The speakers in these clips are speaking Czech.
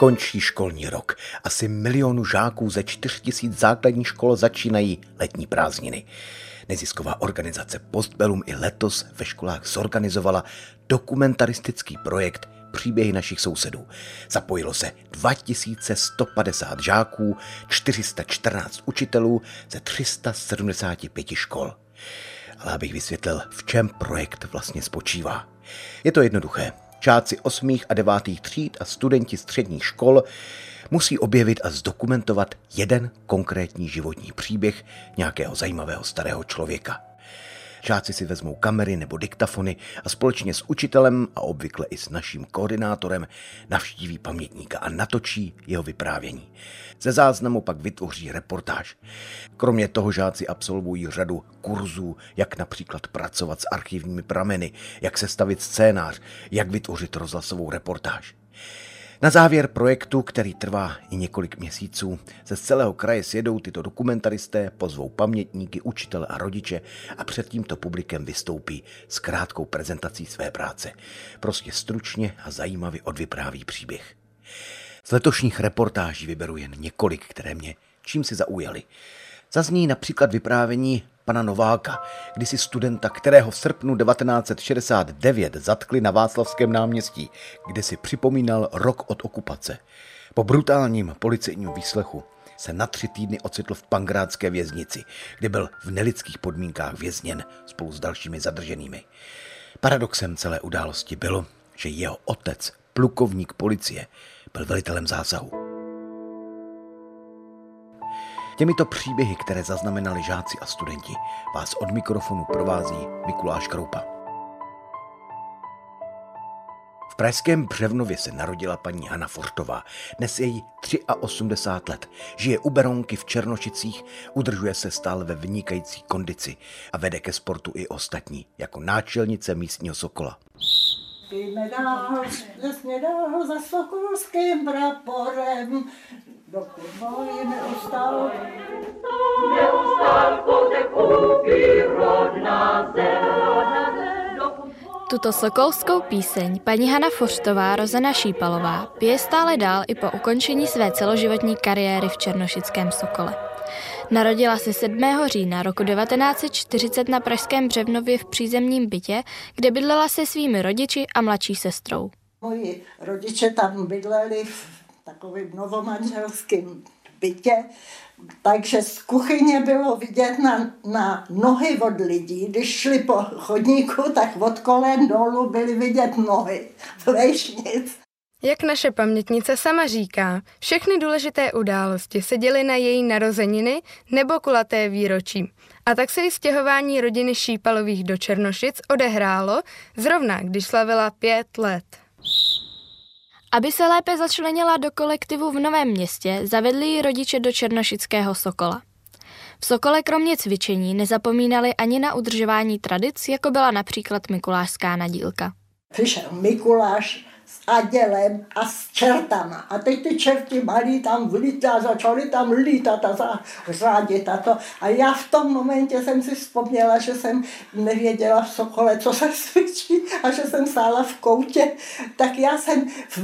Končí školní rok. Asi milionu žáků ze 4 tisíc základních škol začínají letní prázdniny. Nezisková organizace Postbellum i letos ve školách zorganizovala dokumentaristický projekt Příběhy našich sousedů. Zapojilo se 2150 žáků, 414 učitelů ze 375 škol. Ale abych vysvětlil, v čem projekt vlastně spočívá. Je to jednoduché. Čáci 8. a 9. tříd a studenti středních škol musí objevit a zdokumentovat jeden konkrétní životní příběh nějakého zajímavého starého člověka. Žáci si vezmou kamery nebo diktafony a společně s učitelem a obvykle i s naším koordinátorem navštíví pamětníka a natočí jeho vyprávění. Ze záznamu pak vytvoří reportáž. Kromě toho žáci absolvují řadu kurzů, jak například pracovat s archivními prameny, jak sestavit scénář, jak vytvořit rozhlasovou reportáž. Na závěr projektu, který trvá i několik měsíců, se z celého kraje sjedou tyto dokumentaristé, pozvou pamětníky, učitele a rodiče a před tímto publikem vystoupí s krátkou prezentací své práce. Prostě stručně a zajímavě odvypráví příběh. Z letošních reportáží vyberu jen několik, které mě čím si zaujaly. Zazní například vyprávění pana Nováka, kdysi studenta, kterého v srpnu 1969 zatkli na Václavském náměstí, kde si připomínal rok od okupace. Po brutálním policejním výslechu se na tři týdny ocitl v pangrádské věznici, kde byl v nelidských podmínkách vězněn spolu s dalšími zadrženými. Paradoxem celé události bylo, že jeho otec, plukovník policie, byl velitelem zásahu. Těmito příběhy, které zaznamenali žáci a studenti, vás od mikrofonu provází Mikuláš Kroupa. V pražském Břevnově se narodila paní Hana Fortová. Dnes je jí 83 let. Žije u Beronky v Černošicích, udržuje se stále ve vynikající kondici a vede ke sportu i ostatní, jako náčelnice místního Sokola. Píme dál, dál za sokolským praporem, dokud. Neustal rodná tuto sokolskou píseň paní Hana Fořtová, rozena Šípalová, pije stále dál i po ukončení své celoživotní kariéry v Černošickém Sokole. Narodila se 7. října roku 1940 na Pražském Břevnově v přízemním bytě, kde bydlela se svými rodiči a mladší sestrou. Moji rodiče tam bydleli v takovým novomanželským bytě, takže z kuchyně bylo vidět na, na nohy od lidí. Když šli po chodníku, tak od kolen dolů byly vidět nohy. Vejšnic. Jak naše pamětnice sama říká, všechny důležité události se děly na její narozeniny nebo kulaté výročí. A tak se i stěhování rodiny Šípalových do Černošic odehrálo zrovna, když slavila pět let. Aby se lépe začlenila do kolektivu v Novém městě, zavedli ji rodiče do Černošického Sokola. V Sokole kromě cvičení nezapomínali ani na udržování tradic, jako byla například Mikulášská nadílka. Přišel Mikuláš s adělem a s čertama. A teď ty čerti malí tam vlítá, začaly tam lítat a řádit a to. A já v tom momentě jsem si vzpomněla, že jsem nevěděla v Sokole, co se cvičí a že jsem stála v koutě. Tak já jsem v,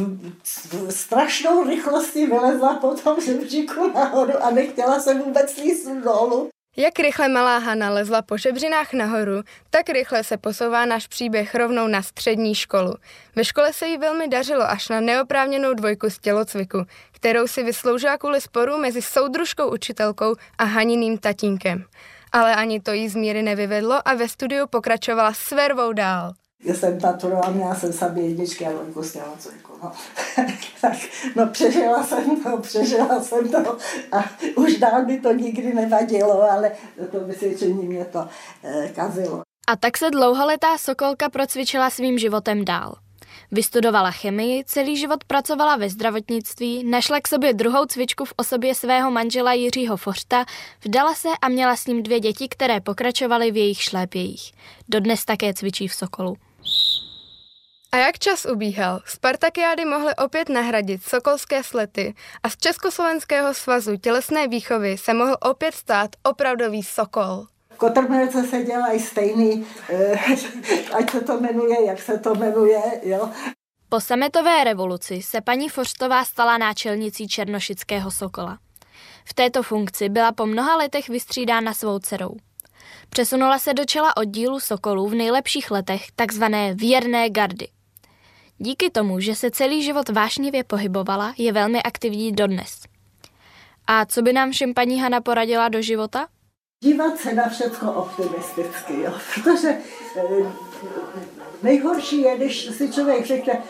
v strašnou rychlosti vylezla po tom žebříku nahoru a nechtěla jsem vůbec líst dolů. Jak rychle malá Hana lezla po žebřinách nahoru, tak rychle se posouvá náš příběh rovnou na střední školu. Ve škole se jí velmi dařilo až na neoprávněnou dvojku z tělocviku, kterou si vysloužila kvůli sporu mezi soudružkou učitelkou a Haniným tatínkem. Ale ani to jí z míry nevyvedlo a ve studiu pokračovala s vervou dál. Já jsem maturovala, měla jsem sami jedničky a dvojku z tělocviku. No. tak, no přežila jsem to, přežila jsem to a už dál by to nikdy nevadilo, ale to vysvědčení mě to eh, kazilo. A tak se dlouholetá Sokolka procvičila svým životem dál. Vystudovala chemii, celý život pracovala ve zdravotnictví, našla k sobě druhou cvičku v osobě svého manžela Jiřího Fořta, vdala se a měla s ním dvě děti, které pokračovaly v jejich šlépějích. Dodnes také cvičí v Sokolu. A jak čas ubíhal, Spartakiády mohly opět nahradit sokolské slety a z Československého svazu tělesné výchovy se mohl opět stát opravdový Sokol. Kotrmelce se dělají stejný, eh, ať se to jmenuje, jak se to jmenuje, jo. Po sametové revoluci se paní Forštová stala náčelnicí Černošického Sokola. V této funkci byla po mnoha letech vystřídána svou dcerou. Přesunula se do čela oddílu Sokolů v nejlepších letech takzvané věrné gardy. Díky tomu, že se celý život vášnivě pohybovala, je velmi aktivní dodnes. A co by nám všem paní Hana poradila do života? dívat se na všechno optimisticky, jo. protože eh, nejhorší je, když si člověk řekne,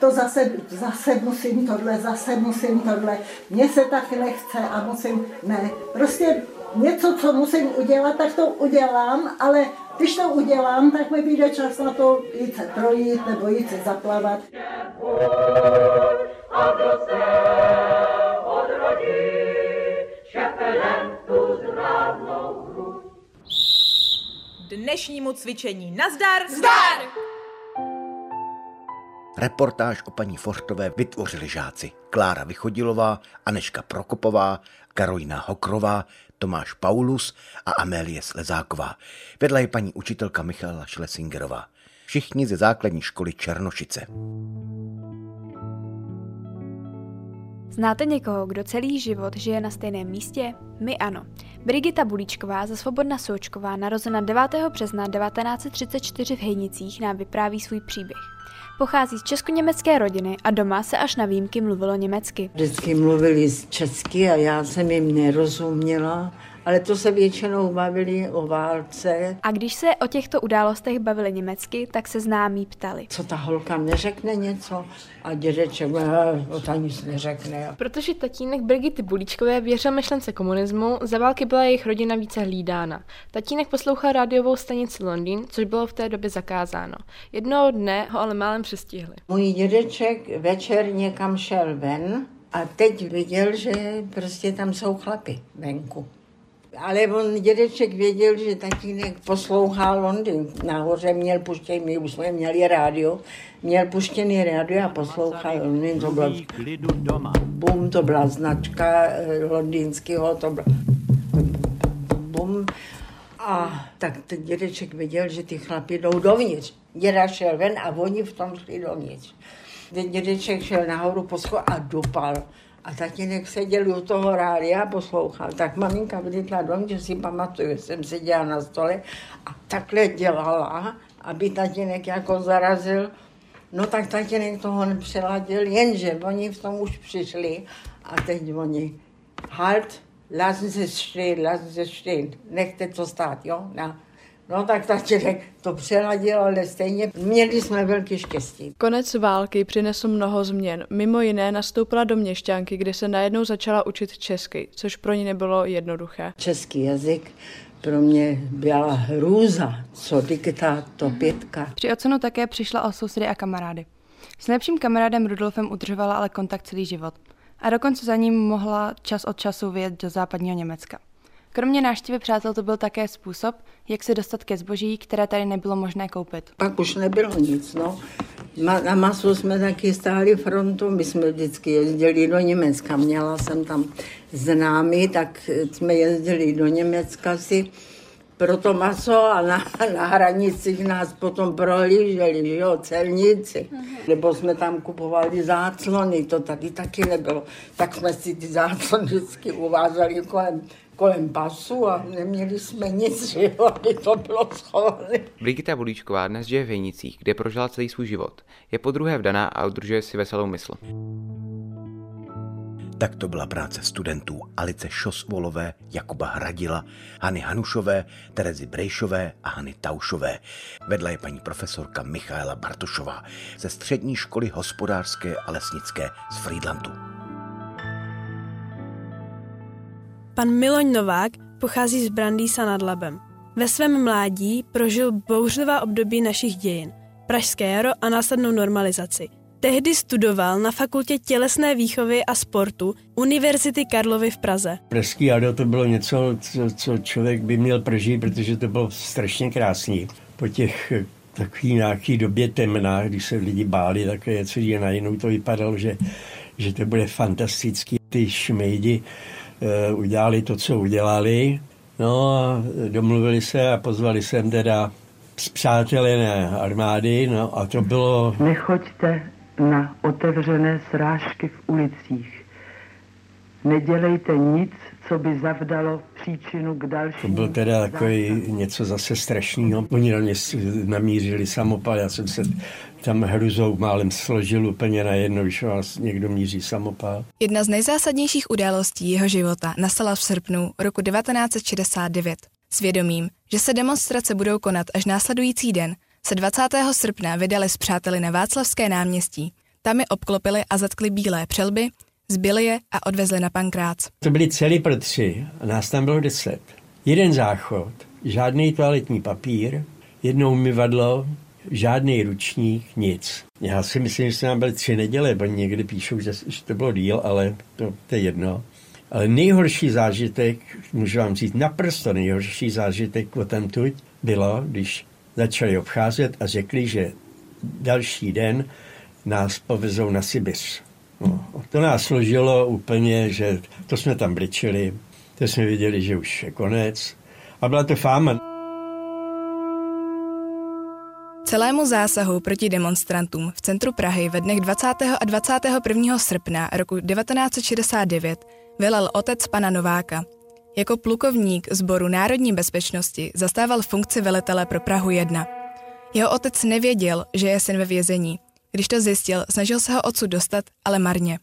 to zase, zase musím tohle, zase musím tohle, mně se tak nechce a musím, ne, prostě něco, co musím udělat, tak to udělám, ale když to udělám, tak mi vyjde čas na to jít se projít nebo jít se zaplavat. A kdo se odrodí, dnešnímu cvičení. Nazdar! Zdar! Reportáž o paní Fortové vytvořili žáci Klára Vychodilová, Aneška Prokopová, Karolina Hokrová, Tomáš Paulus a Amélie Slezáková. Vedla je paní učitelka Michala Šlesingerová. Všichni ze základní školy Černošice. Znáte někoho, kdo celý život žije na stejném místě? My ano. Brigita Bulíčková ze Svobodna Součková, narozena 9. března 1934 v Hejnicích, nám vypráví svůj příběh. Pochází z česko-německé rodiny a doma se až na výjimky mluvilo německy. Vždycky mluvili česky a já jsem jim nerozuměla ale to se většinou bavili o válce. A když se o těchto událostech bavili německy, tak se známí ptali. Co ta holka neřekne něco? A dědeček, o ta nic neřekne. Protože tatínek Brigity Bulíčkové věřil myšlence komunismu, za války byla jejich rodina více hlídána. Tatínek poslouchal rádiovou stanici Londýn, což bylo v té době zakázáno. Jednoho dne ho ale málem přestihli. Můj dědeček večer někam šel ven a teď viděl, že prostě tam jsou chlapy venku. Ale on dědeček věděl, že tatínek poslouchal Londýn. Nahoře měl puštěný, my už jsme měli rádio, měl puštěný rádio a poslouchal Londýn. To byl bum, to byla značka eh, londýnského, to byl bum. A tak ten dědeček věděl, že ty chlapi jdou dovnitř. Děda šel ven a oni v tom šli dovnitř. Ten dědeček šel nahoru po a dopal. A tatínek seděl u toho rádia a poslouchal. Tak maminka vylítla dom, že si pamatuju, jsem seděla na stole a takhle dělala, aby tatínek jako zarazil. No tak tatínek toho nepřeladil, jenže oni v tom už přišli a teď oni, halt, lassen es stehen, lassen es stehen, nechte to stát, jo? Na, No tak tatínek to přeladil, ale stejně měli jsme velký štěstí. Konec války přinesl mnoho změn. Mimo jiné nastoupila do měšťanky, kde se najednou začala učit česky, což pro ní nebylo jednoduché. Český jazyk pro mě byla hrůza, co diktát, to pětka. Při ocenu také přišla o sousedy a kamarády. S nejlepším kamarádem Rudolfem udržovala ale kontakt celý život. A dokonce za ním mohla čas od času vyjet do západního Německa. Kromě návštěvy přátel to byl také způsob, jak se dostat ke zboží, které tady nebylo možné koupit. Pak už nebylo nic, no. Na masu jsme taky stáli frontu, my jsme vždycky jezdili do Německa. Měla jsem tam známy, tak jsme jezdili do Německa si pro to maso a na, na hranicích nás potom prohlíželi, že jo, celníci. Uh-huh. Nebo jsme tam kupovali záclony, to tady taky nebylo. Tak jsme si ty záclony vždycky uvázali kolem kolem pasu a neměli jsme nic, že jo, aby to bylo schované. Brigita Bulíčková dnes žije v Hejnicích, kde prožila celý svůj život. Je po druhé vdaná a udržuje si veselou mysl. Tak to byla práce studentů Alice Šosvolové, Jakuba Hradila, Hany Hanušové, Terezy Brejšové a Hany Taušové. Vedla je paní profesorka Michaela Bartošová ze střední školy hospodářské a lesnické z Friedlandu. Pan Miloň Novák pochází z Brandýsa nad Labem. Ve svém mládí prožil bouřlivá období našich dějin. Pražské jaro a následnou normalizaci. Tehdy studoval na fakultě tělesné výchovy a sportu Univerzity Karlovy v Praze. Pražský jaro to bylo něco, co, co člověk by měl prožít, protože to bylo strašně krásný. Po těch takový nějaký době temná, když se lidi báli, tak něco a najednou to vypadalo, že, že to bude fantastický. Ty šmejdi udělali to, co udělali, no a domluvili se a pozvali sem teda zpřátelené armády, no a to bylo... Nechoďte na otevřené srážky v ulicích. Nedělejte nic, co by zavdalo příčinu k dalšímu. To byl teda takový něco zase strašného. Oni na mě namířili samopal, já jsem se tam hruzou málem složil úplně na jedno, když vás někdo míří samopal. Jedna z nejzásadnějších událostí jeho života nastala v srpnu roku 1969. Svědomím, že se demonstrace budou konat až následující den, se 20. srpna vydali s přáteli na Václavské náměstí. Tam je obklopili a zatkli bílé přelby, zbyli je a odvezli na pankrác. To byli celý pro tři a nás tam bylo deset. Jeden záchod, žádný toaletní papír, jedno umyvadlo, žádný ručník, nic. Já si myslím, že se nám byly tři neděle, bo někdy píšou, že, že to bylo díl, ale to, to je jedno. Ale nejhorší zážitek, můžu vám říct, naprosto nejhorší zážitek o tamtuť bylo, když začali obcházet a řekli, že další den nás povezou na Sibiř. No, to nás složilo úplně, že to jsme tam bličili, to jsme viděli, že už je konec. A byla to fáma. Celému zásahu proti demonstrantům v centru Prahy ve dnech 20. a 21. srpna roku 1969 velel otec pana Nováka. Jako plukovník sboru národní bezpečnosti zastával funkci velitele pro Prahu 1. Jeho otec nevěděl, že je syn ve vězení. Když to zjistil, snažil se ho odsud dostat, ale marně.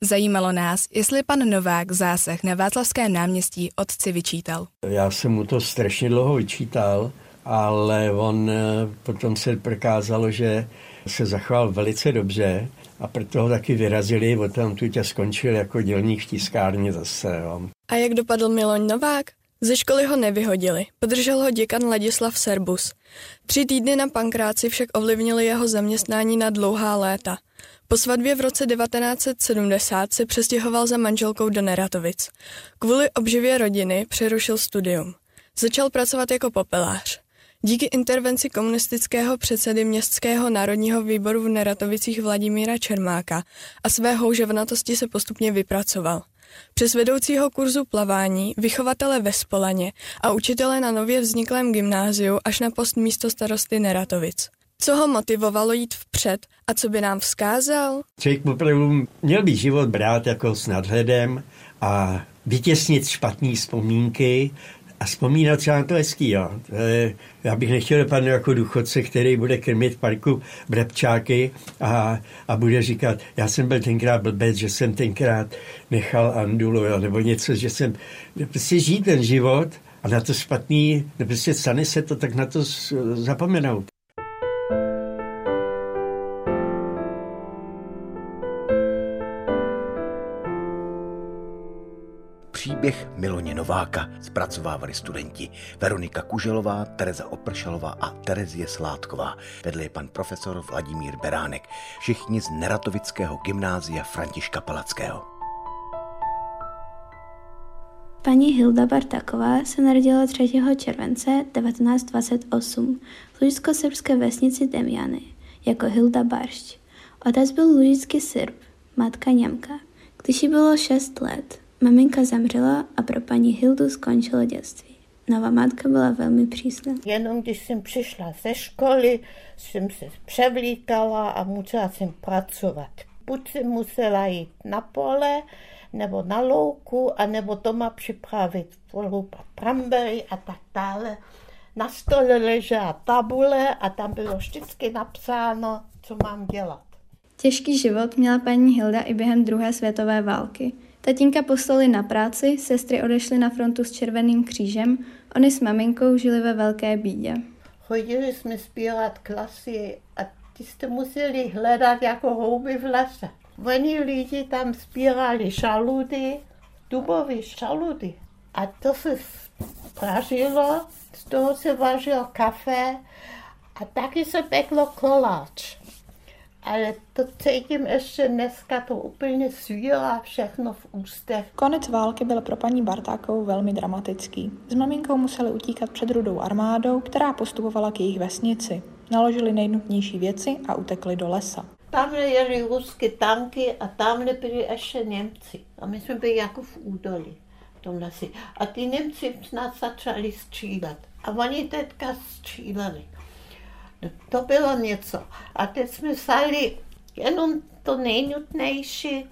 Zajímalo nás, jestli pan Novák zásah na Václavském náměstí otci vyčítal. Já jsem mu to strašně dlouho vyčítal, ale on eh, potom se prokázalo, že se zachoval velice dobře a proto ho taky vyrazili, od tam tu tě skončil jako dělník v tiskárně zase. Jo. A jak dopadl Miloň Novák? Ze školy ho nevyhodili, podržel ho děkan Ladislav Serbus. Tři týdny na pankráci však ovlivnili jeho zaměstnání na dlouhá léta. Po svatbě v roce 1970 se přestěhoval za manželkou do Neratovic. Kvůli obživě rodiny přerušil studium. Začal pracovat jako popelář. Díky intervenci komunistického předsedy Městského národního výboru v Neratovicích Vladimíra Čermáka a své houževnatosti se postupně vypracoval. Přes vedoucího kurzu plavání, vychovatele ve Spolaně a učitele na nově vzniklém gymnáziu až na post místo starosty Neratovic. Co ho motivovalo jít vpřed a co by nám vzkázal? Člověk opravdu měl by život brát jako s nadhledem a vytěsnit špatné vzpomínky a vzpomínat hezký, jo. Já bych nechtěl dopadnout jako důchodce, který bude krmit v parku brepčáky a, a bude říkat, já jsem byl tenkrát blbec, že jsem tenkrát nechal Andulu, jo, nebo něco, že jsem, prostě žít ten život a na to špatný, prostě stane se to, tak na to zapomenout. Příběh Miloně Nováka zpracovávali studenti Veronika Kuželová, Tereza Opršalová a Terezie Sládková. Vedl je pan profesor Vladimír Beránek. Všichni z Neratovického gymnázia Františka Palackého. Paní Hilda Bartaková se narodila 3. července 1928 v lužisko-srbské vesnici Demjany jako Hilda Baršť. Otec byl lužický Srb, matka Němka. Když jí bylo 6 let, Maminka zemřela a pro paní Hildu skončilo dětství. Nová matka byla velmi přísná. Jenom když jsem přišla ze školy, jsem se převlíkala a musela jsem pracovat. Buď jsem musela jít na pole, nebo na louku, a nebo doma připravit polupa prambery a tak dále. Na stole ležela tabule a tam bylo vždycky napsáno, co mám dělat. Těžký život měla paní Hilda i během druhé světové války. Tatínka poslali na práci, sestry odešly na frontu s Červeným křížem, oni s maminkou žili ve velké bídě. Chodili jsme sbírat klasy a ty jste museli hledat jako houby v lese. Oni lidi tam sbírali šaludy, dubové šaludy. A to se pražilo, z toho se vařil kafe A taky se peklo koláč. Ale to cítím ještě dneska, to úplně svírá všechno v ústech. Konec války byl pro paní Bartákovou velmi dramatický. S maminkou museli utíkat před rudou armádou, která postupovala k jejich vesnici. Naložili nejnutnější věci a utekli do lesa. Tamhle jeli ruské tanky a tamhle byli ještě Němci. A my jsme byli jako v údolí. V tom lesi. A ty Němci nás začali střílet. A oni teďka stříleli. To bylo něco. A teď jsme vzali jenom to nejnutnější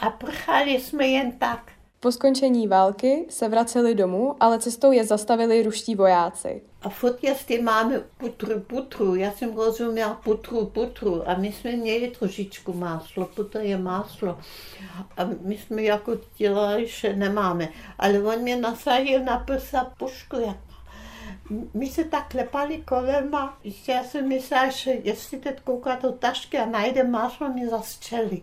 a prchali jsme jen tak. Po skončení války se vraceli domů, ale cestou je zastavili ruští vojáci. A furt jestli máme putru, putru, já jsem rozuměl putru, putru a my jsme měli trošičku máslo, putr je máslo. A my jsme jako dělali, že nemáme. Ale on mě nasadil na prsa pušku, jak my se tak klepali kolema, já jsem myslela, že jestli teď kouká do tašky a najde máslo, mi zastřelí.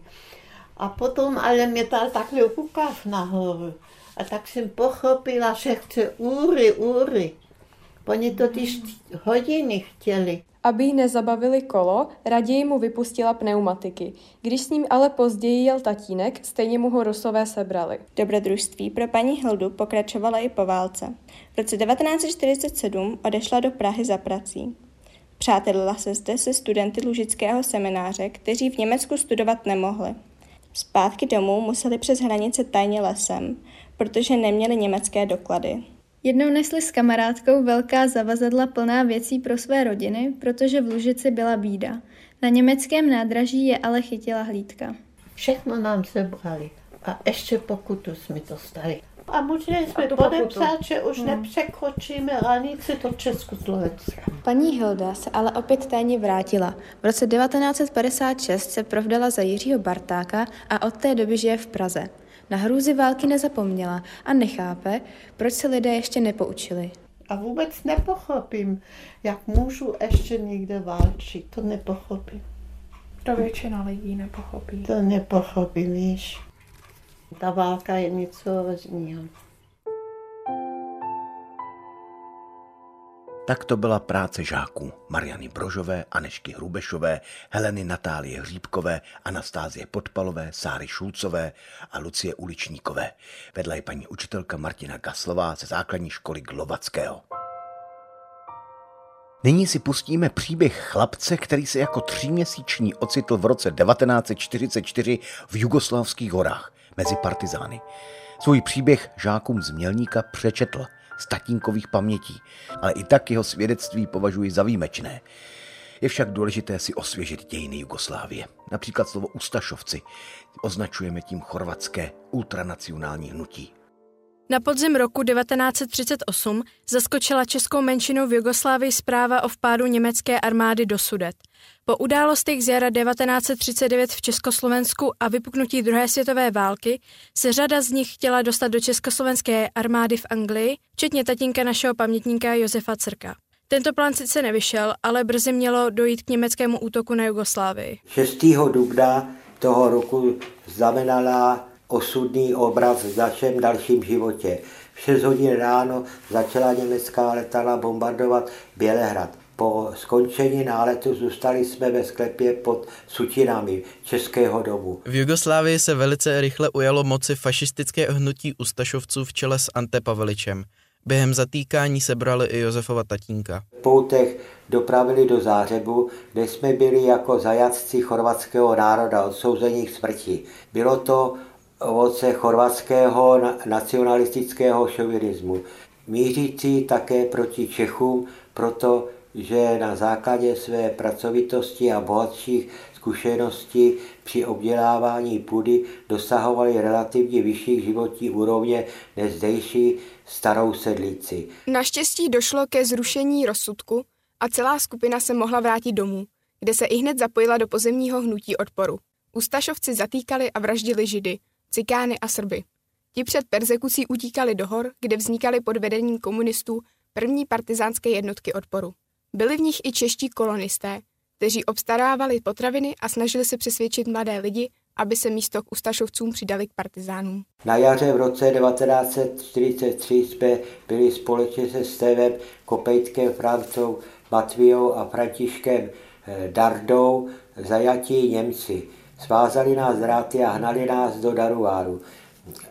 A potom ale mě dal takhle rukav nahoru. A tak jsem pochopila, že chce úry, úry. Oni totiž hodiny chtěli. Aby jí nezabavili kolo, raději mu vypustila pneumatiky. Když s ním ale později jel tatínek, stejně mu ho Rusové sebrali. Dobrodružství pro paní Hildu pokračovala i po válce. V roce 1947 odešla do Prahy za prací. Přátelila se zde se studenty Lužického semináře, kteří v Německu studovat nemohli. Zpátky domů museli přes hranice tajně lesem, protože neměli německé doklady. Jednou nesli s kamarádkou velká zavazadla plná věcí pro své rodiny, protože v Lužici byla bída. Na německém nádraží je ale chytila hlídka. Všechno nám sebrali a ještě pokutu jsme dostali. A museli jsme podepsat, že už hmm. nepřekročíme hranici do Československa. Paní Hilda se ale opět tajně vrátila. V roce 1956 se provdala za Jiřího Bartáka a od té doby žije v Praze. Na hrůzy války nezapomněla a nechápe, proč se lidé ještě nepoučili. A vůbec nepochopím, jak můžu ještě někde válčit. To nepochopím. To většina lidí nepochopí. To nepochopím, víš. Ta válka je něco jiného. Tak to byla práce žáků Mariany Brožové, Anešky Hrubešové, Heleny Natálie Hříbkové, Anastázie Podpalové, Sáry Šulcové a Lucie Uličníkové. Vedla je paní učitelka Martina Gaslová ze základní školy Glovackého. Nyní si pustíme příběh chlapce, který se jako tříměsíční ocitl v roce 1944 v Jugoslavských horách mezi partizány. Svůj příběh žákům z Mělníka přečetl – z tatínkových pamětí, ale i tak jeho svědectví považuji za výjimečné. Je však důležité si osvěžit dějiny Jugoslávie. Například slovo Ustašovci označujeme tím chorvatské ultranacionální hnutí. Na podzim roku 1938 zaskočila českou menšinou v Jugoslávii zpráva o vpádu německé armády do Sudet. Po událostech z jara 1939 v Československu a vypuknutí druhé světové války se řada z nich chtěla dostat do československé armády v Anglii, včetně tatínka našeho pamětníka Josefa Crka. Tento plán sice nevyšel, ale brzy mělo dojít k německému útoku na Jugoslávii. 6. dubna toho roku znamenala osudný obraz v našem dalším životě. V 6 hodin ráno začala německá letadla bombardovat Bělehrad. Po skončení náletu zůstali jsme ve sklepě pod sutinami Českého domu. V Jugoslávii se velice rychle ujalo moci fašistické hnutí Ustašovců v čele s Ante Paveličem. Během zatýkání sebrali i Josefova tatínka. Poutech dopravili do Zářebu, kde jsme byli jako zajatci chorvatského národa odsouzení k smrti. Bylo to ovoce chorvatského nacionalistického šovinismu, mířící také proti Čechům, protože na základě své pracovitosti a bohatších zkušeností při obdělávání půdy dosahovali relativně vyšších životní úrovně než zdejší starou sedlíci. Naštěstí došlo ke zrušení rozsudku a celá skupina se mohla vrátit domů, kde se i hned zapojila do pozemního hnutí odporu. Ustašovci zatýkali a vraždili židy, cikány a Srby. Ti před persekucí utíkali do hor, kde vznikaly pod vedením komunistů první partizánské jednotky odporu. Byli v nich i čeští kolonisté, kteří obstarávali potraviny a snažili se přesvědčit mladé lidi, aby se místo k ustašovcům přidali k partizánům. Na jaře v roce 1943 jsme byli společně se Stevem Kopejtkem Francou Matvijou a Františkem eh, Dardou zajatí Němci. Svázali nás dráty a hnali nás do Daruáru.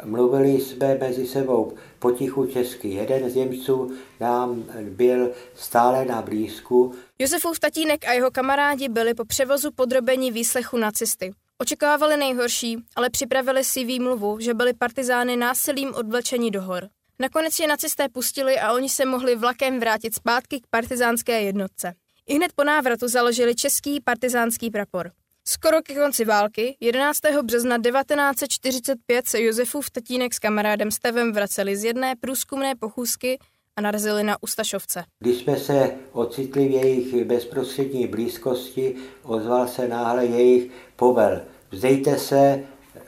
Mluvili jsme mezi sebou potichu česky. Jeden z Němců nám byl stále na blízku. Josefův tatínek a jeho kamarádi byli po převozu podrobeni výslechu nacisty. Očekávali nejhorší, ale připravili si výmluvu, že byli partizány násilím odvlečeni do hor. Nakonec je nacisté pustili a oni se mohli vlakem vrátit zpátky k partizánské jednotce. I hned po návratu založili český partizánský prapor. Skoro ke konci války, 11. března 1945 se Josefův tatínek s kamarádem Stevem vraceli z jedné průzkumné pochůzky a narazili na Ustašovce. Když jsme se ocitli v jejich bezprostřední blízkosti, ozval se náhle jejich povel. Vzdejte se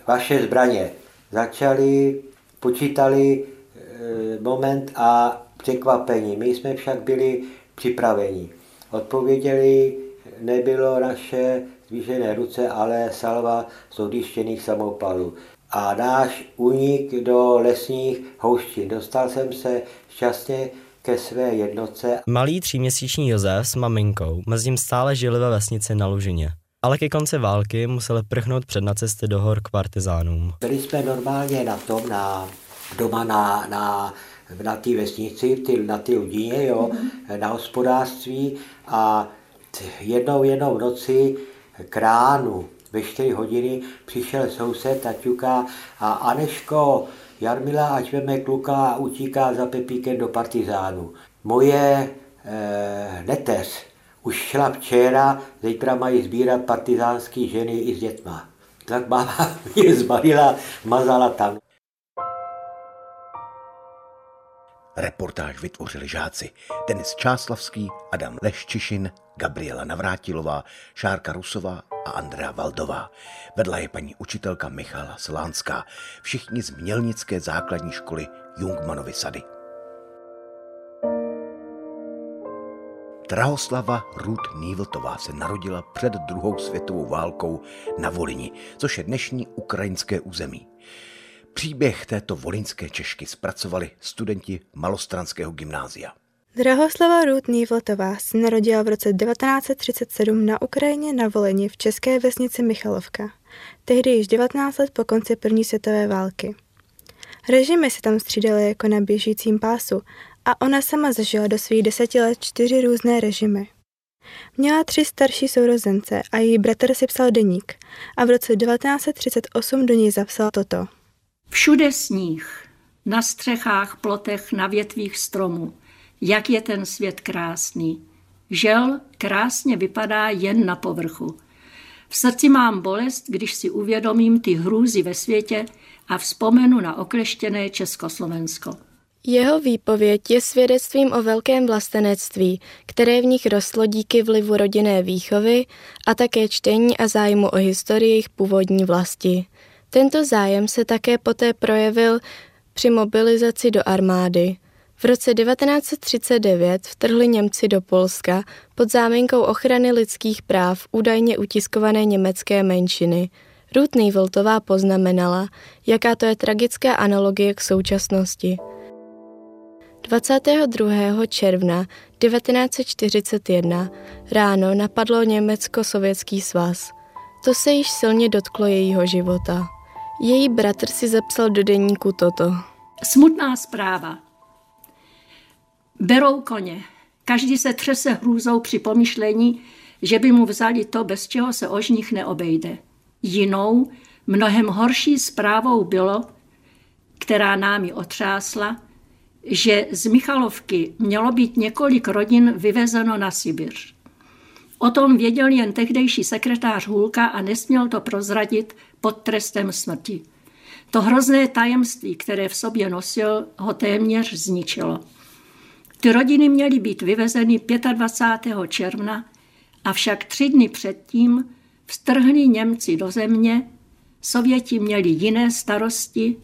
vaše zbraně. Začali, počítali e, moment a překvapení. My jsme však byli připraveni. Odpověděli, nebylo naše zvýšené ruce, ale salva z odjištěných samopalů. A náš únik do lesních houští. Dostal jsem se šťastně ke své jednotce. Malý tříměsíční Josef s maminkou mezi ním stále žili ve vesnici na Lužině. Ale ke konci války museli prchnout před nacisty do hor k partizánům. Byli jsme normálně na tom, na, doma na, na, na té vesnici, ty, na ty Ludině, jo, mm-hmm. na hospodářství a jednou, jednou v noci k ránu ve 4 hodiny přišel soused Taťuka a Aneško, Jarmila, ať veme kluka a utíká za Pepíkem do partizánu. Moje eh, neteř už šla včera, zítra mají sbírat partizánský ženy i s dětma. Tak máma mě zbalila, mazala tam. Reportáž vytvořili žáci Denis Čáslavský, Adam Leščišin, Gabriela Navrátilová, Šárka Rusová a Andrea Valdová. Vedla je paní učitelka Michala Slánská, všichni z Mělnické základní školy Jungmanovy sady. Drahoslava Ruth Nývltová se narodila před druhou světovou válkou na Volini, což je dnešní ukrajinské území. Příběh této volinské Češky zpracovali studenti Malostranského gymnázia. Drahoslava Ruth Nývltová se narodila v roce 1937 na Ukrajině na Voleni v české vesnici Michalovka, tehdy již 19 let po konci první světové války. Režimy se tam střídaly jako na běžícím pásu a ona sama zažila do svých deseti let čtyři různé režimy. Měla tři starší sourozence a její bratr si psal deník a v roce 1938 do něj zapsal toto. Všude sníh, na střechách, plotech, na větvích stromů. Jak je ten svět krásný. Žel krásně vypadá jen na povrchu. V srdci mám bolest, když si uvědomím ty hrůzy ve světě a vzpomenu na okleštěné Československo. Jeho výpověď je svědectvím o velkém vlastenectví, které v nich rostlo díky vlivu rodinné výchovy a také čtení a zájmu o historii jejich původní vlasti. Tento zájem se také poté projevil při mobilizaci do armády. V roce 1939 vtrhli Němci do Polska pod záminkou ochrany lidských práv údajně utiskované německé menšiny. Ruth Nývoltová poznamenala, jaká to je tragická analogie k současnosti. 22. června 1941 ráno napadlo Německo-Sovětský svaz. To se již silně dotklo jejího života. Její bratr si zapsal do deníku toto. Smutná zpráva. Berou koně. Každý se třese hrůzou při pomyšlení, že by mu vzali to, bez čeho se o nich neobejde. Jinou, mnohem horší zprávou bylo, která námi otřásla, že z Michalovky mělo být několik rodin vyvezeno na Sibiř. O tom věděl jen tehdejší sekretář Hulka a nesměl to prozradit pod trestem smrti. To hrozné tajemství, které v sobě nosil, ho téměř zničilo. Ty rodiny měly být vyvezeny 25. června, avšak tři dny předtím vstrhli Němci do země, Sověti měli jiné starosti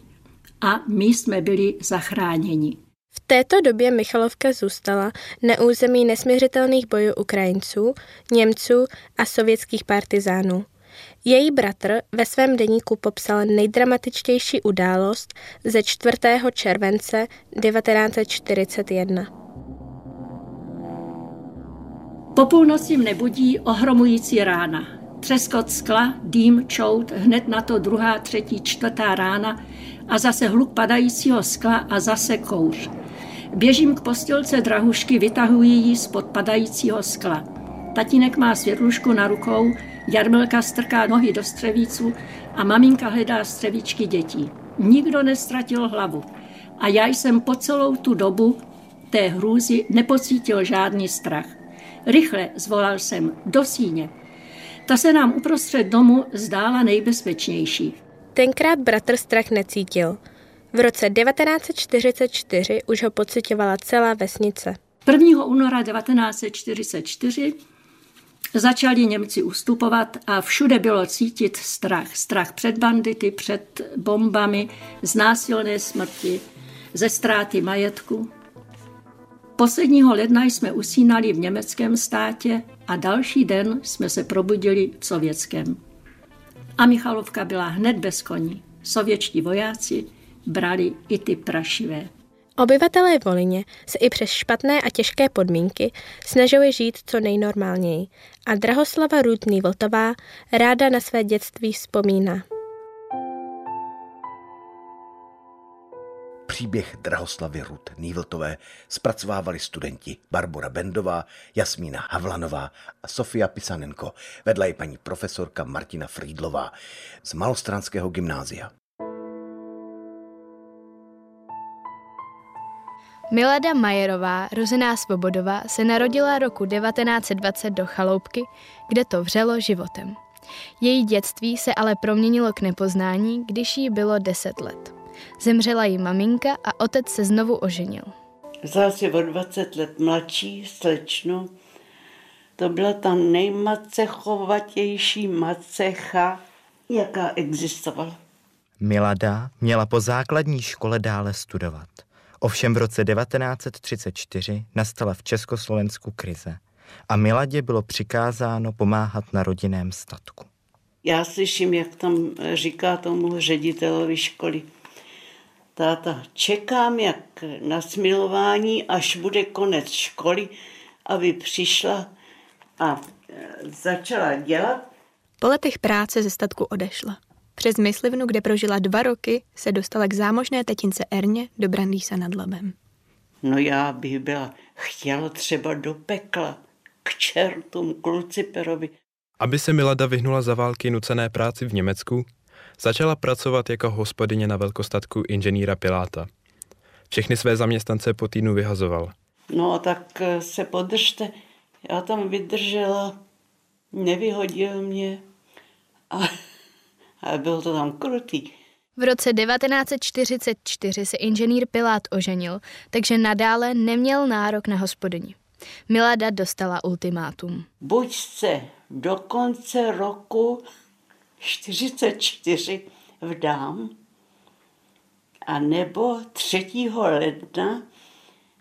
a my jsme byli zachráněni. V této době Michalovka zůstala na území nesměřitelných bojů Ukrajinců, Němců a sovětských partizánů. Její bratr ve svém deníku popsal nejdramatičtější událost ze 4. července 1941. Po půlnoci mne budí ohromující rána. Třeskot skla, dým, čout, hned na to druhá, třetí, čtvrtá rána a zase hluk padajícího skla a zase kouř. Běžím k postilce drahušky, vytahuji ji z padajícího skla. Tatínek má světlušku na rukou, Jarmilka strká nohy do střevíců a maminka hledá střevíčky dětí. Nikdo nestratil hlavu. A já jsem po celou tu dobu té hrůzy nepocítil žádný strach. Rychle zvolal jsem do síně. Ta se nám uprostřed domu zdála nejbezpečnější. Tenkrát bratr strach necítil. V roce 1944 už ho pocitovala celá vesnice. 1. února 1944 začali Němci ustupovat a všude bylo cítit strach. Strach před bandity, před bombami, z násilné smrti, ze ztráty majetku. Posledního ledna jsme usínali v německém státě a další den jsme se probudili v sovětském. A Michalovka byla hned bez koní. Sovětští vojáci brali i ty prašivé. Obyvatelé Volině se i přes špatné a těžké podmínky snažili žít co nejnormálněji a Drahoslava Rudný Vltová ráda na své dětství vzpomíná. Příběh Drahoslavy Rud Nývltové zpracovávali studenti Barbara Bendová, Jasmína Havlanová a Sofia Pisanenko, vedla i paní profesorka Martina Frýdlová z Malostranského gymnázia. Milada Majerová, rozená Svobodová, se narodila roku 1920 do Chaloupky, kde to vřelo životem. Její dětství se ale proměnilo k nepoznání, když jí bylo 10 let. Zemřela jí maminka a otec se znovu oženil. Zase o 20 let mladší slečnu. To byla ta nejmacechovatější macecha, jaká existovala. Milada měla po základní škole dále studovat. Ovšem v roce 1934 nastala v Československu krize a Miladě bylo přikázáno pomáhat na rodinném statku. Já slyším, jak tam říká tomu ředitelovi školy. Táta, čekám jak na smilování, až bude konec školy, aby přišla a začala dělat. Po letech práce ze statku odešla. Přes Myslivnu, kde prožila dva roky, se dostala k zámožné tetince Erně do Brandýsa nad Labem. No já bych byla chtěla třeba do pekla, k čertům, k Luciperovi. Aby se Milada vyhnula za války nucené práci v Německu, začala pracovat jako hospodyně na velkostatku inženýra Piláta. Všechny své zaměstnance po týdnu vyhazoval. No tak se podržte, já tam vydržela, nevyhodil mě a ale bylo to tam krutý. V roce 1944 se inženýr Pilát oženil, takže nadále neměl nárok na hospodyni. Milada dostala ultimátum. Buď se do konce roku 44 vdám, a nebo 3. ledna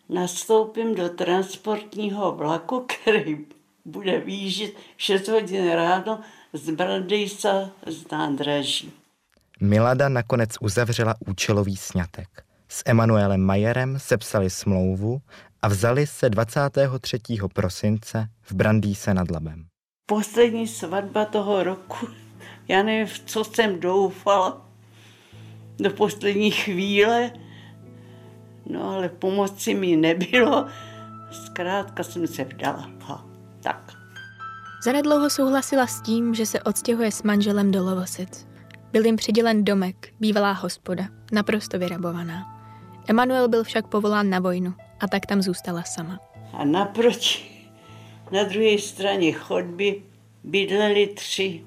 nastoupím do transportního vlaku, který bude výjíždět 6 hodin ráno z Bradejsa z nádraží. Milada nakonec uzavřela účelový sňatek. S Emanuelem Majerem sepsali smlouvu a vzali se 23. prosince v Brandýse nad Labem. Poslední svatba toho roku, já nevím, v co jsem doufala, do poslední chvíle, no ale pomoci mi nebylo, zkrátka jsem se vdala. Ha, tak. Zanedlouho souhlasila s tím, že se odstěhuje s manželem do Lovosic. Byl jim přidělen domek, bývalá hospoda, naprosto vyrabovaná. Emanuel byl však povolán na vojnu a tak tam zůstala sama. A naproti, na druhé straně chodby, bydleli tři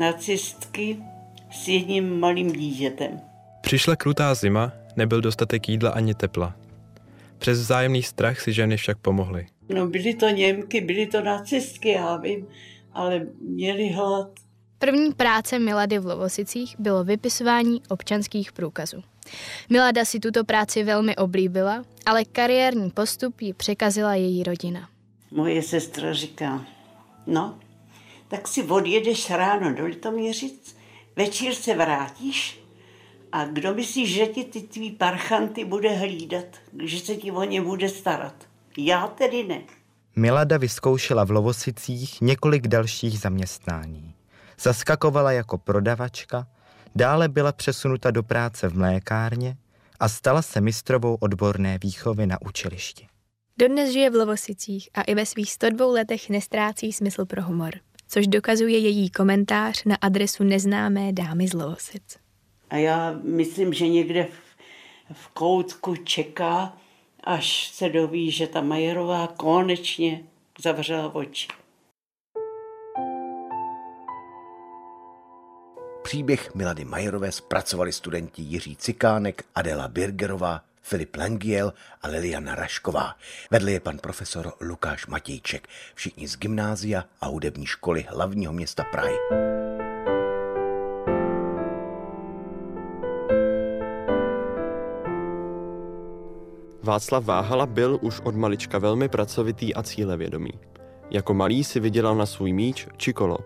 nacistky s jedním malým dítětem. Přišla krutá zima, nebyl dostatek jídla ani tepla. Přes vzájemný strach si ženy však pomohly. No byly to Němky, byly to nacistky, já vím, ale měli hlad. První práce Milady v Lovosicích bylo vypisování občanských průkazů. Milada si tuto práci velmi oblíbila, ale kariérní postup ji překazila její rodina. Moje sestra říká, no, tak si odjedeš ráno do Litoměřic, večer se vrátíš a kdo myslíš, že ti ty tvý parchanty bude hlídat, že se ti o ně bude starat? Já tedy ne. Milada vyzkoušela v Lovosicích několik dalších zaměstnání. Zaskakovala jako prodavačka, dále byla přesunuta do práce v mlékárně a stala se mistrovou odborné výchovy na učilišti. Dodnes žije v Lovosicích a i ve svých 102 letech nestrácí smysl pro humor, což dokazuje její komentář na adresu neznámé dámy z Lovosic. A já myslím, že někde v, v koutku čeká, až se doví, že ta Majerová konečně zavřela oči. Příběh Milady Majerové zpracovali studenti Jiří Cikánek, Adela Birgerová, Filip Lengiel a Liliana Rašková. Vedli je pan profesor Lukáš Matějček, všichni z gymnázia a hudební školy hlavního města Prahy. Václav Váhala byl už od malička velmi pracovitý a cílevědomý. Jako malý si vydělal na svůj míč či kolo.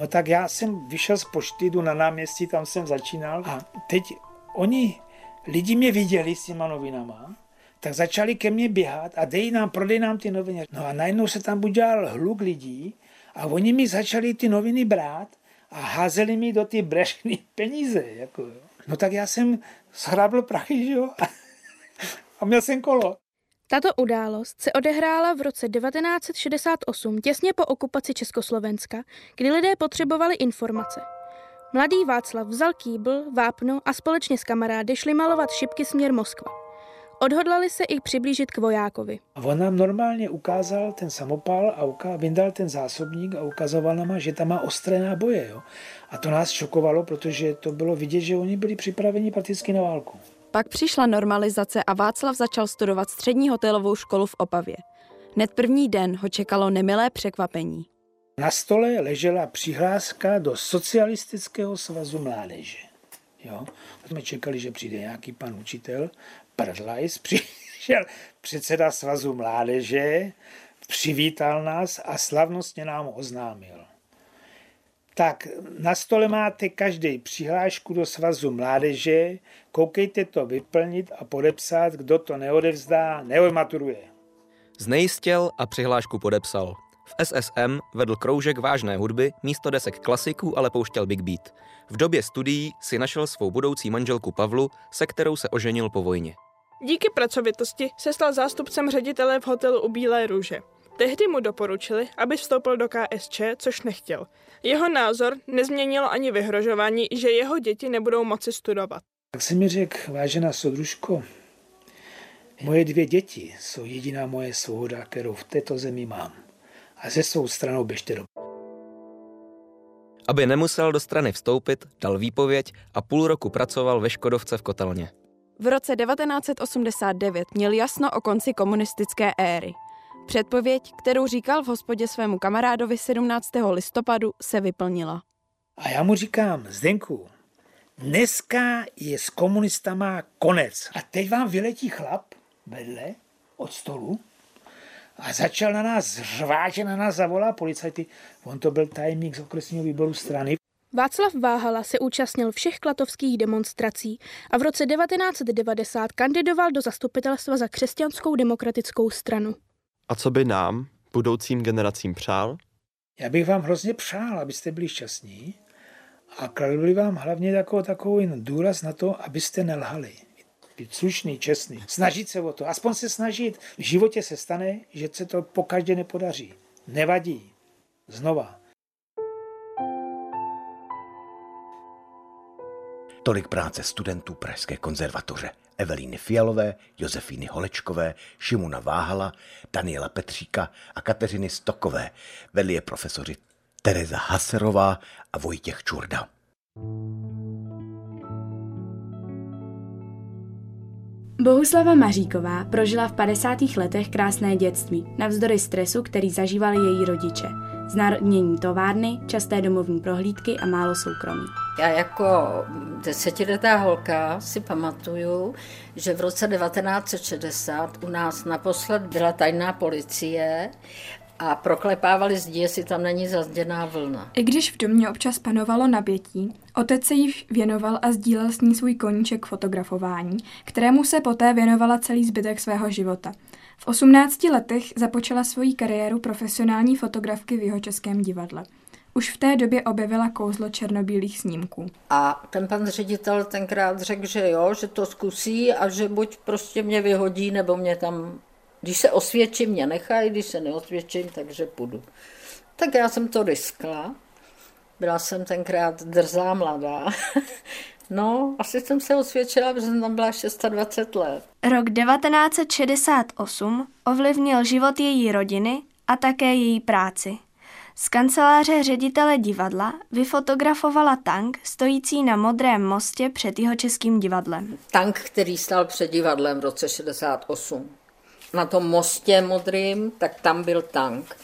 No tak já jsem vyšel z pošty, jdu na náměstí, tam jsem začínal a teď oni, lidi mě viděli s těma novinama, tak začali ke mně běhat a dej nám, prodej nám ty noviny. No a najednou se tam udělal hluk lidí a oni mi začali ty noviny brát a házeli mi do ty brešny peníze. Jako. No tak já jsem schrábl prachy, že jo? a měl jsem kolo. Tato událost se odehrála v roce 1968 těsně po okupaci Československa, kdy lidé potřebovali informace. Mladý Václav vzal kýbl, vápno a společně s kamarády šli malovat šipky směr Moskva. Odhodlali se i přiblížit k vojákovi. A on nám normálně ukázal ten samopal a uká, vyndal ten zásobník a ukazoval nám, že tam má ostré náboje. Jo? A to nás šokovalo, protože to bylo vidět, že oni byli připraveni prakticky na válku. Pak přišla normalizace a Václav začal studovat střední hotelovou školu v Opavě. Hned první den ho čekalo nemilé překvapení. Na stole ležela přihláska do Socialistického svazu mládeže. Jo? Jsme čekali, že přijde nějaký pan učitel, Prdlajs, přišel předseda svazu mládeže, přivítal nás a slavnostně nám oznámil. Tak na stole máte každý přihlášku do svazu mládeže, koukejte to vyplnit a podepsat, kdo to neodevzdá, neodmaturuje. Znejistěl a přihlášku podepsal. V SSM vedl kroužek vážné hudby, místo desek klasiků ale pouštěl Big Beat. V době studií si našel svou budoucí manželku Pavlu, se kterou se oženil po vojně. Díky pracovitosti se stal zástupcem ředitele v hotelu u Bílé růže. Tehdy mu doporučili, aby vstoupil do KSČ, což nechtěl. Jeho názor nezměnilo ani vyhrožování, že jeho děti nebudou moci studovat. Tak si mi řekl, vážená sodružko, moje dvě děti jsou jediná moje svoboda, kterou v této zemi mám. A ze svou stranou běžte do... Aby nemusel do strany vstoupit, dal výpověď a půl roku pracoval ve Škodovce v Kotelně. V roce 1989 měl jasno o konci komunistické éry. Předpověď, kterou říkal v hospodě svému kamarádovi 17. listopadu, se vyplnila. A já mu říkám, Zdenku, dneska je s komunistama konec. A teď vám vyletí chlap vedle od stolu a začal na nás řvát, že na nás zavolá policajty. On to byl tajemník z okresního výboru strany. Václav Váhala se účastnil všech klatovských demonstrací a v roce 1990 kandidoval do zastupitelstva za křesťanskou demokratickou stranu. A co by nám, budoucím generacím přál? Já bych vám hrozně přál, abyste byli šťastní a kladl bych vám hlavně takovou, takovou důraz na to, abyste nelhali. Být slušný, čestný, snažit se o to, aspoň se snažit. V životě se stane, že se to po každé nepodaří. Nevadí. Znova. Tolik práce studentů Pražské konzervatoře. Evelíny Fialové, Josefíny Holečkové, Šimuna Váhala, Daniela Petříka a Kateřiny Stokové. Vedli je profesoři Tereza Haserová a Vojtěch Čurda. Bohuslava Maříková prožila v 50. letech krásné dětství, navzdory stresu, který zažívali její rodiče. Znárodnění továrny, časté domovní prohlídky a málo soukromí. Já jako desetiletá holka si pamatuju, že v roce 1960 u nás naposled byla tajná policie a proklepávali zdi, jestli tam není zazděná vlna. I když v domě občas panovalo nabětí, otec se jí věnoval a sdílel s ní svůj koníček fotografování, kterému se poté věnovala celý zbytek svého života. V 18 letech započala svoji kariéru profesionální fotografky v jeho českém divadle. Už v té době objevila kouzlo černobílých snímků. A ten pan ředitel tenkrát řekl, že jo, že to zkusí a že buď prostě mě vyhodí, nebo mě tam, když se osvědčím, mě nechají, když se neosvědčím, takže půjdu. Tak já jsem to riskla. Byla jsem tenkrát drzá mladá. No, asi jsem se osvědčila, protože jsem tam byla 26 let. Rok 1968 ovlivnil život její rodiny a také její práci. Z kanceláře ředitele divadla vyfotografovala tank stojící na Modrém mostě před jeho českým divadlem. Tank, který stál před divadlem v roce 68. Na tom mostě modrým, tak tam byl tank.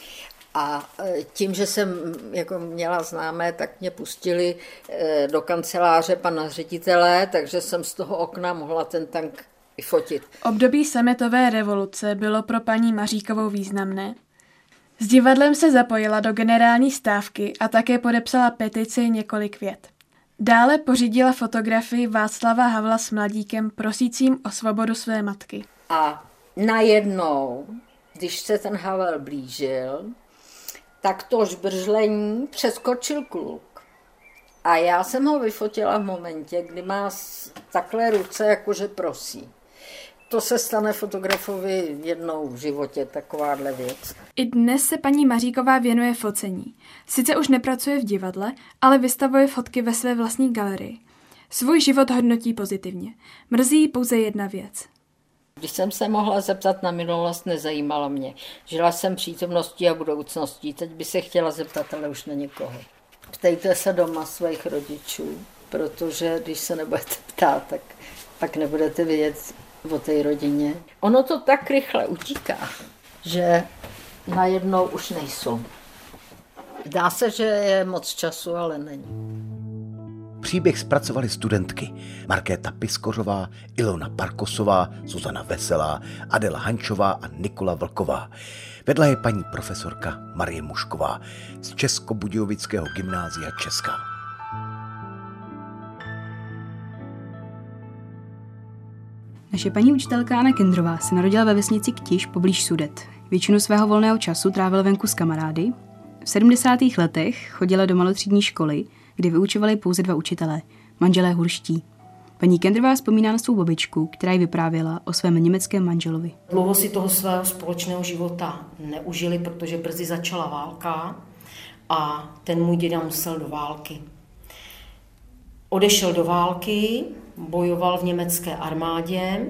A e, tím, že jsem jako měla známé, tak mě pustili e, do kanceláře pana ředitele, takže jsem z toho okna mohla ten tank vyfotit. Období sametové revoluce bylo pro paní Maříkovou významné. S divadlem se zapojila do generální stávky a také podepsala petici několik vět. Dále pořídila fotografii Václava Havla s mladíkem prosícím o svobodu své matky. A najednou, když se ten Havel blížil, tak to žbržlení přeskočil kluk. A já jsem ho vyfotila v momentě, kdy má takhle ruce, jakože prosí. To se stane fotografovi jednou v životě, takováhle věc. I dnes se paní Maříková věnuje focení. Sice už nepracuje v divadle, ale vystavuje fotky ve své vlastní galerii. Svůj život hodnotí pozitivně. Mrzí pouze jedna věc. Když jsem se mohla zeptat na minulost, nezajímalo mě. Žila jsem přítomností a budoucností. Teď by se chtěla zeptat, ale už na někoho. Ptejte se doma svých rodičů, protože když se nebudete ptát, tak pak nebudete vědět o té rodině. Ono to tak rychle utíká, že najednou už nejsou. Dá se, že je moc času, ale není. Příběh zpracovali studentky Markéta Piskořová, Ilona Parkosová, Zuzana Veselá, Adela Hančová a Nikola Vlková. Vedla je paní profesorka Marie Mušková z Českobudějovického gymnázia Česká. Naše paní učitelka Anna Kendrová se narodila ve vesnici Ktiš poblíž Sudet. Většinu svého volného času trávila venku s kamarády. V 70. letech chodila do malotřídní školy, kde vyučovali pouze dva učitelé, manželé Hurští. Paní Kendrová vzpomíná na svou babičku, která jí vyprávěla o svém německém manželovi. Dlouho si toho svého společného života neužili, protože brzy začala válka a ten můj děda musel do války. Odešel do války, bojoval v německé armádě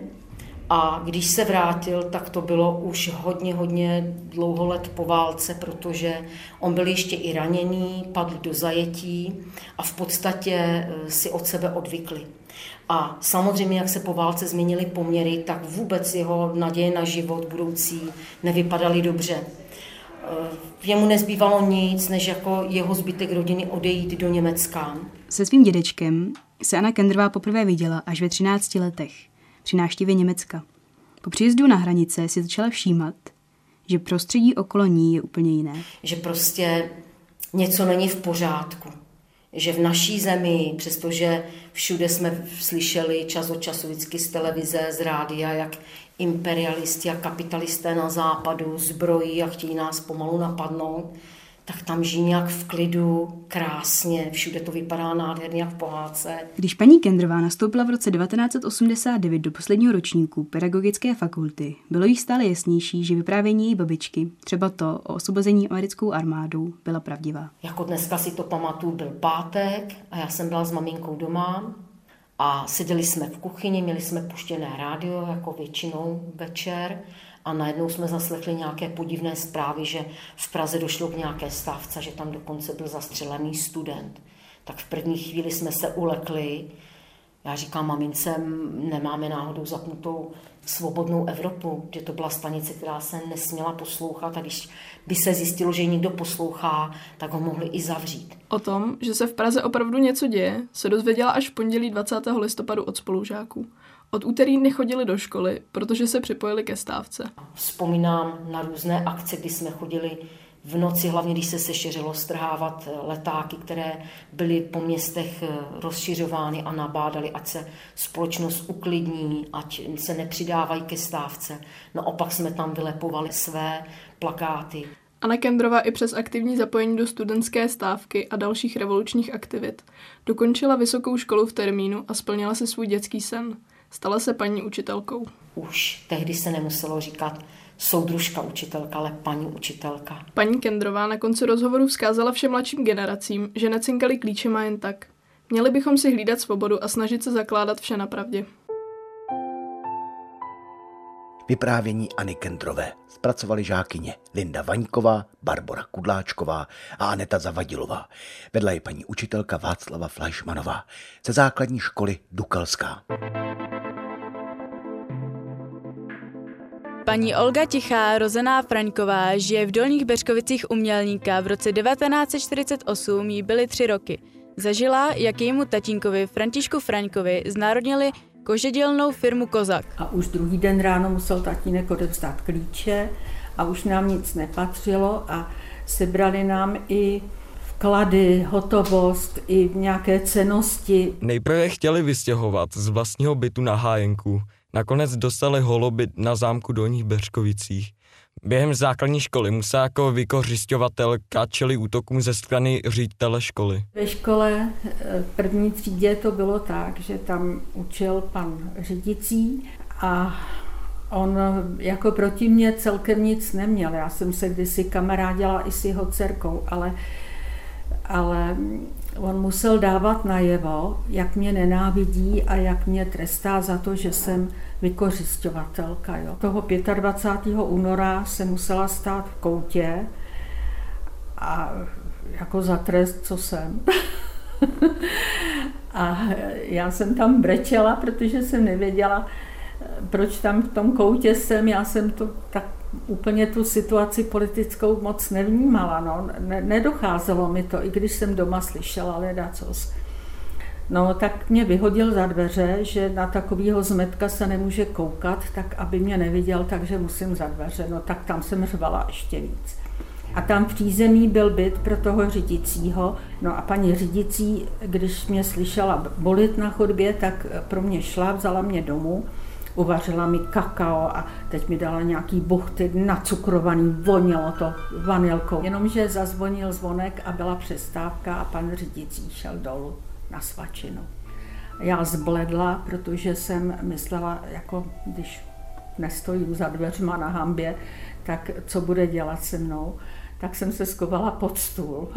a když se vrátil, tak to bylo už hodně, hodně dlouho let po válce, protože on byl ještě i raněný, padl do zajetí a v podstatě eh, si od sebe odvykli. A samozřejmě, jak se po válce změnily poměry, tak vůbec jeho naděje na život budoucí nevypadaly dobře. Eh, jemu nezbývalo nic, než jako jeho zbytek rodiny odejít do Německa. Se svým dědečkem se Anna Kendrová poprvé viděla až ve 13 letech při návštěvě Německa. Po příjezdu na hranice si začala všímat, že prostředí okolo ní je úplně jiné. Že prostě něco není v pořádku. Že v naší zemi, přestože všude jsme slyšeli čas od času vždycky z televize, z rádia, jak imperialisti a kapitalisté na západu zbrojí a chtějí nás pomalu napadnout, tak tam žijí nějak v klidu, krásně, všude to vypadá nádherně jak v pohádce. Když paní Kendrová nastoupila v roce 1989 do posledního ročníku pedagogické fakulty, bylo jí stále jasnější, že vyprávění její babičky, třeba to o osvobození americkou armádou, byla pravdivá. Jako dneska si to pamatuju, byl pátek a já jsem byla s maminkou doma a seděli jsme v kuchyni, měli jsme puštěné rádio, jako většinou večer a najednou jsme zaslechli nějaké podivné zprávy, že v Praze došlo k nějaké stávce, že tam dokonce byl zastřelený student. Tak v první chvíli jsme se ulekli. Já říkám mamince, nemáme náhodou zapnutou svobodnou Evropu, že to byla stanice, která se nesměla poslouchat a když by se zjistilo, že někdo poslouchá, tak ho mohli i zavřít. O tom, že se v Praze opravdu něco děje, se dozvěděla až v pondělí 20. listopadu od spolužáků. Od úterý nechodili do školy, protože se připojili ke stávce. Vzpomínám na různé akce, kdy jsme chodili v noci, hlavně když se sešeřilo, strhávat letáky, které byly po městech rozšiřovány a nabádali, ať se společnost uklidní, ať se nepřidávají ke stávce. No opak jsme tam vylepovali své plakáty. Anna Kendrová i přes aktivní zapojení do studentské stávky a dalších revolučních aktivit dokončila vysokou školu v termínu a splnila si svůj dětský sen. Stala se paní učitelkou. Už tehdy se nemuselo říkat soudružka učitelka, ale paní učitelka. Paní Kendrová na konci rozhovoru vzkázala všem mladším generacím, že necinkali klíčema jen tak. Měli bychom si hlídat svobodu a snažit se zakládat vše na pravdě. Vyprávění Ani Kendrové zpracovali žákyně Linda Vaňková, Barbara Kudláčková a Aneta Zavadilová. Vedla je paní učitelka Václava Fleischmanová ze základní školy Dukalská. Paní Olga Tichá, rozená Fraňková, žije v Dolních Beřkovicích umělníka. V roce 1948 jí byly tři roky. Zažila, jak jejímu tatínkovi Františku Fraňkovi znárodnili kožedělnou firmu Kozak. A už druhý den ráno musel tatínek odevzdat klíče a už nám nic nepatřilo a sebrali nám i vklady, hotovost i nějaké cenosti. Nejprve chtěli vystěhovat z vlastního bytu na hájenku. Nakonec dostali holobyt na zámku Dolních Beřkovicích. Během základní školy musela jako vykořišťovatelka čeli útokům ze strany ředitele školy. Ve škole v první třídě to bylo tak, že tam učil pan řídící a on jako proti mě celkem nic neměl. Já jsem se kdysi kamarádila i s jeho dcerkou, ale, ale on musel dávat najevo, jak mě nenávidí a jak mě trestá za to, že jsem vykořišťovatelka. Jo. Toho 25. února se musela stát v koutě a jako za trest, co jsem. a já jsem tam brečela, protože jsem nevěděla, proč tam v tom koutě jsem. Já jsem to tak úplně tu situaci politickou moc nevnímala. No. Ne, nedocházelo mi to, i když jsem doma slyšela ledacos. No tak mě vyhodil za dveře, že na takového zmetka se nemůže koukat, tak aby mě neviděl, takže musím za dveře. No tak tam jsem řvala ještě víc. A tam v přízemí byl byt pro toho řídícího. No a paní řídící, když mě slyšela bolit na chodbě, tak pro mě šla, vzala mě domů, uvařila mi kakao a teď mi dala nějaký buchty nacukrovaný, vonilo to vanilkou. Jenomže zazvonil zvonek a byla přestávka a pan řídící šel dolů na svačinu. Já zbledla, protože jsem myslela, jako když nestojím za dveřma na hambě, tak co bude dělat se mnou, tak jsem se skovala pod stůl.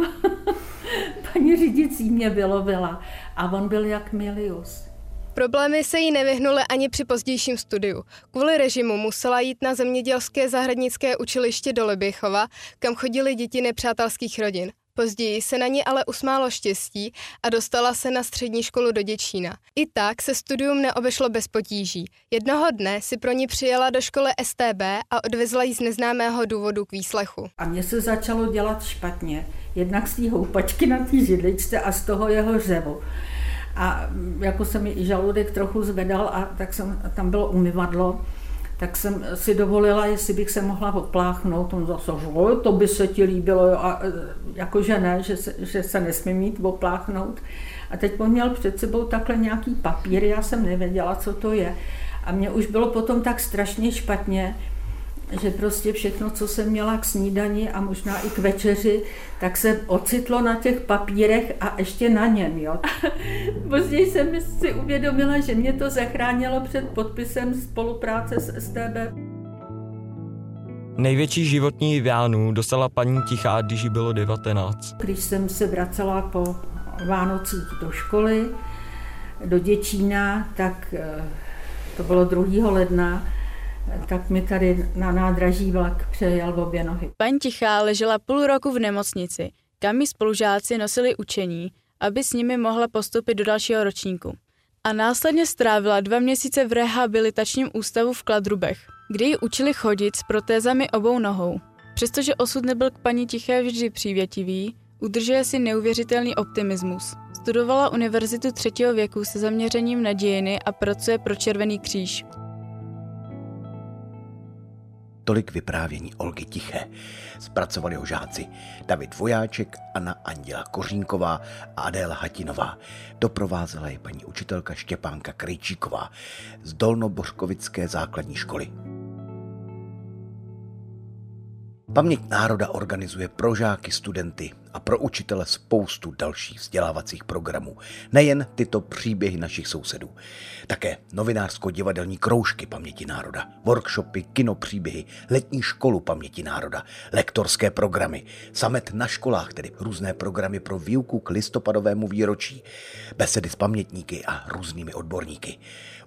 Paní řídící mě vylovila a on byl jak Milius. Problémy se jí nevyhnuly ani při pozdějším studiu. Kvůli režimu musela jít na zemědělské zahradnické učiliště do Liběchova, kam chodili děti nepřátelských rodin. Později se na ní ale usmálo štěstí a dostala se na střední školu do Děčína. I tak se studium neobešlo bez potíží. Jednoho dne si pro ní přijela do školy STB a odvezla ji z neznámého důvodu k výslechu. A mně se začalo dělat špatně. Jednak z té houpačky na té židličce a z toho jeho řevu. A jako se mi i žaludek trochu zvedal a tak jsem, tam bylo umyvadlo tak jsem si dovolila, jestli bych se mohla opláchnout. On zase, že to by se ti líbilo, a e, jakože ne, že se, že se nesmí mít opláchnout. A teď on měl před sebou takhle nějaký papír, já jsem nevěděla, co to je. A mě už bylo potom tak strašně špatně, že prostě všechno, co jsem měla k snídani a možná i k večeři, tak se ocitlo na těch papírech a ještě na něm. Jo. Později jsem si uvědomila, že mě to zachránilo před podpisem spolupráce s STB. Největší životní vánu dostala paní Tichá, když jí bylo 19. Když jsem se vracela po Vánocích do školy, do Děčína, tak eh, to bylo 2. ledna, tak mi tady na nádraží vlak přejel v obě nohy. Paní Tichá ležela půl roku v nemocnici, kam mi spolužáci nosili učení, aby s nimi mohla postupit do dalšího ročníku. A následně strávila dva měsíce v rehabilitačním ústavu v Kladrubech, kde ji učili chodit s protézami obou nohou. Přestože osud nebyl k paní Tiché vždy přívětivý, udržuje si neuvěřitelný optimismus. Studovala univerzitu třetího věku se zaměřením na dějiny a pracuje pro Červený kříž. Tolik vyprávění Olgy Tiché. Zpracovali ho žáci David Vojáček, Anna Anděla Kořínková a Adéla Hatinová. Doprovázela je paní učitelka Štěpánka Krejčíková z Dolnobořkovické základní školy. Paměť národa organizuje pro žáky, studenty a pro učitele spoustu dalších vzdělávacích programů. Nejen tyto příběhy našich sousedů. Také novinářsko-divadelní kroužky paměti národa, workshopy, kinopříběhy, letní školu paměti národa, lektorské programy, samet na školách, tedy různé programy pro výuku k listopadovému výročí, besedy s pamětníky a různými odborníky.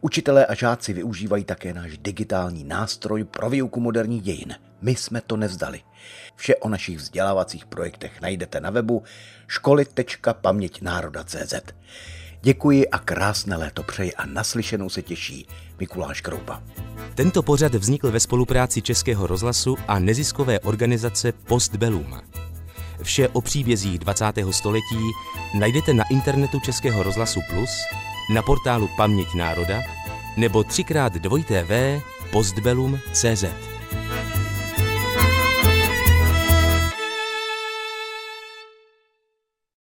Učitelé a žáci využívají také náš digitální nástroj pro výuku moderních dějin. My jsme to nevzdali. Vše o našich vzdělávacích projektech najdete na webu školy.paměťnároda.cz. Děkuji a krásné léto přeji a naslyšenou se těší Mikuláš Kroupa. Tento pořad vznikl ve spolupráci Českého rozhlasu a neziskové organizace Postbellum. Vše o příbězích 20. století najdete na internetu Českého rozhlasu Plus, na portálu Paměť národa nebo třikrát dvojité v postbellum.cz.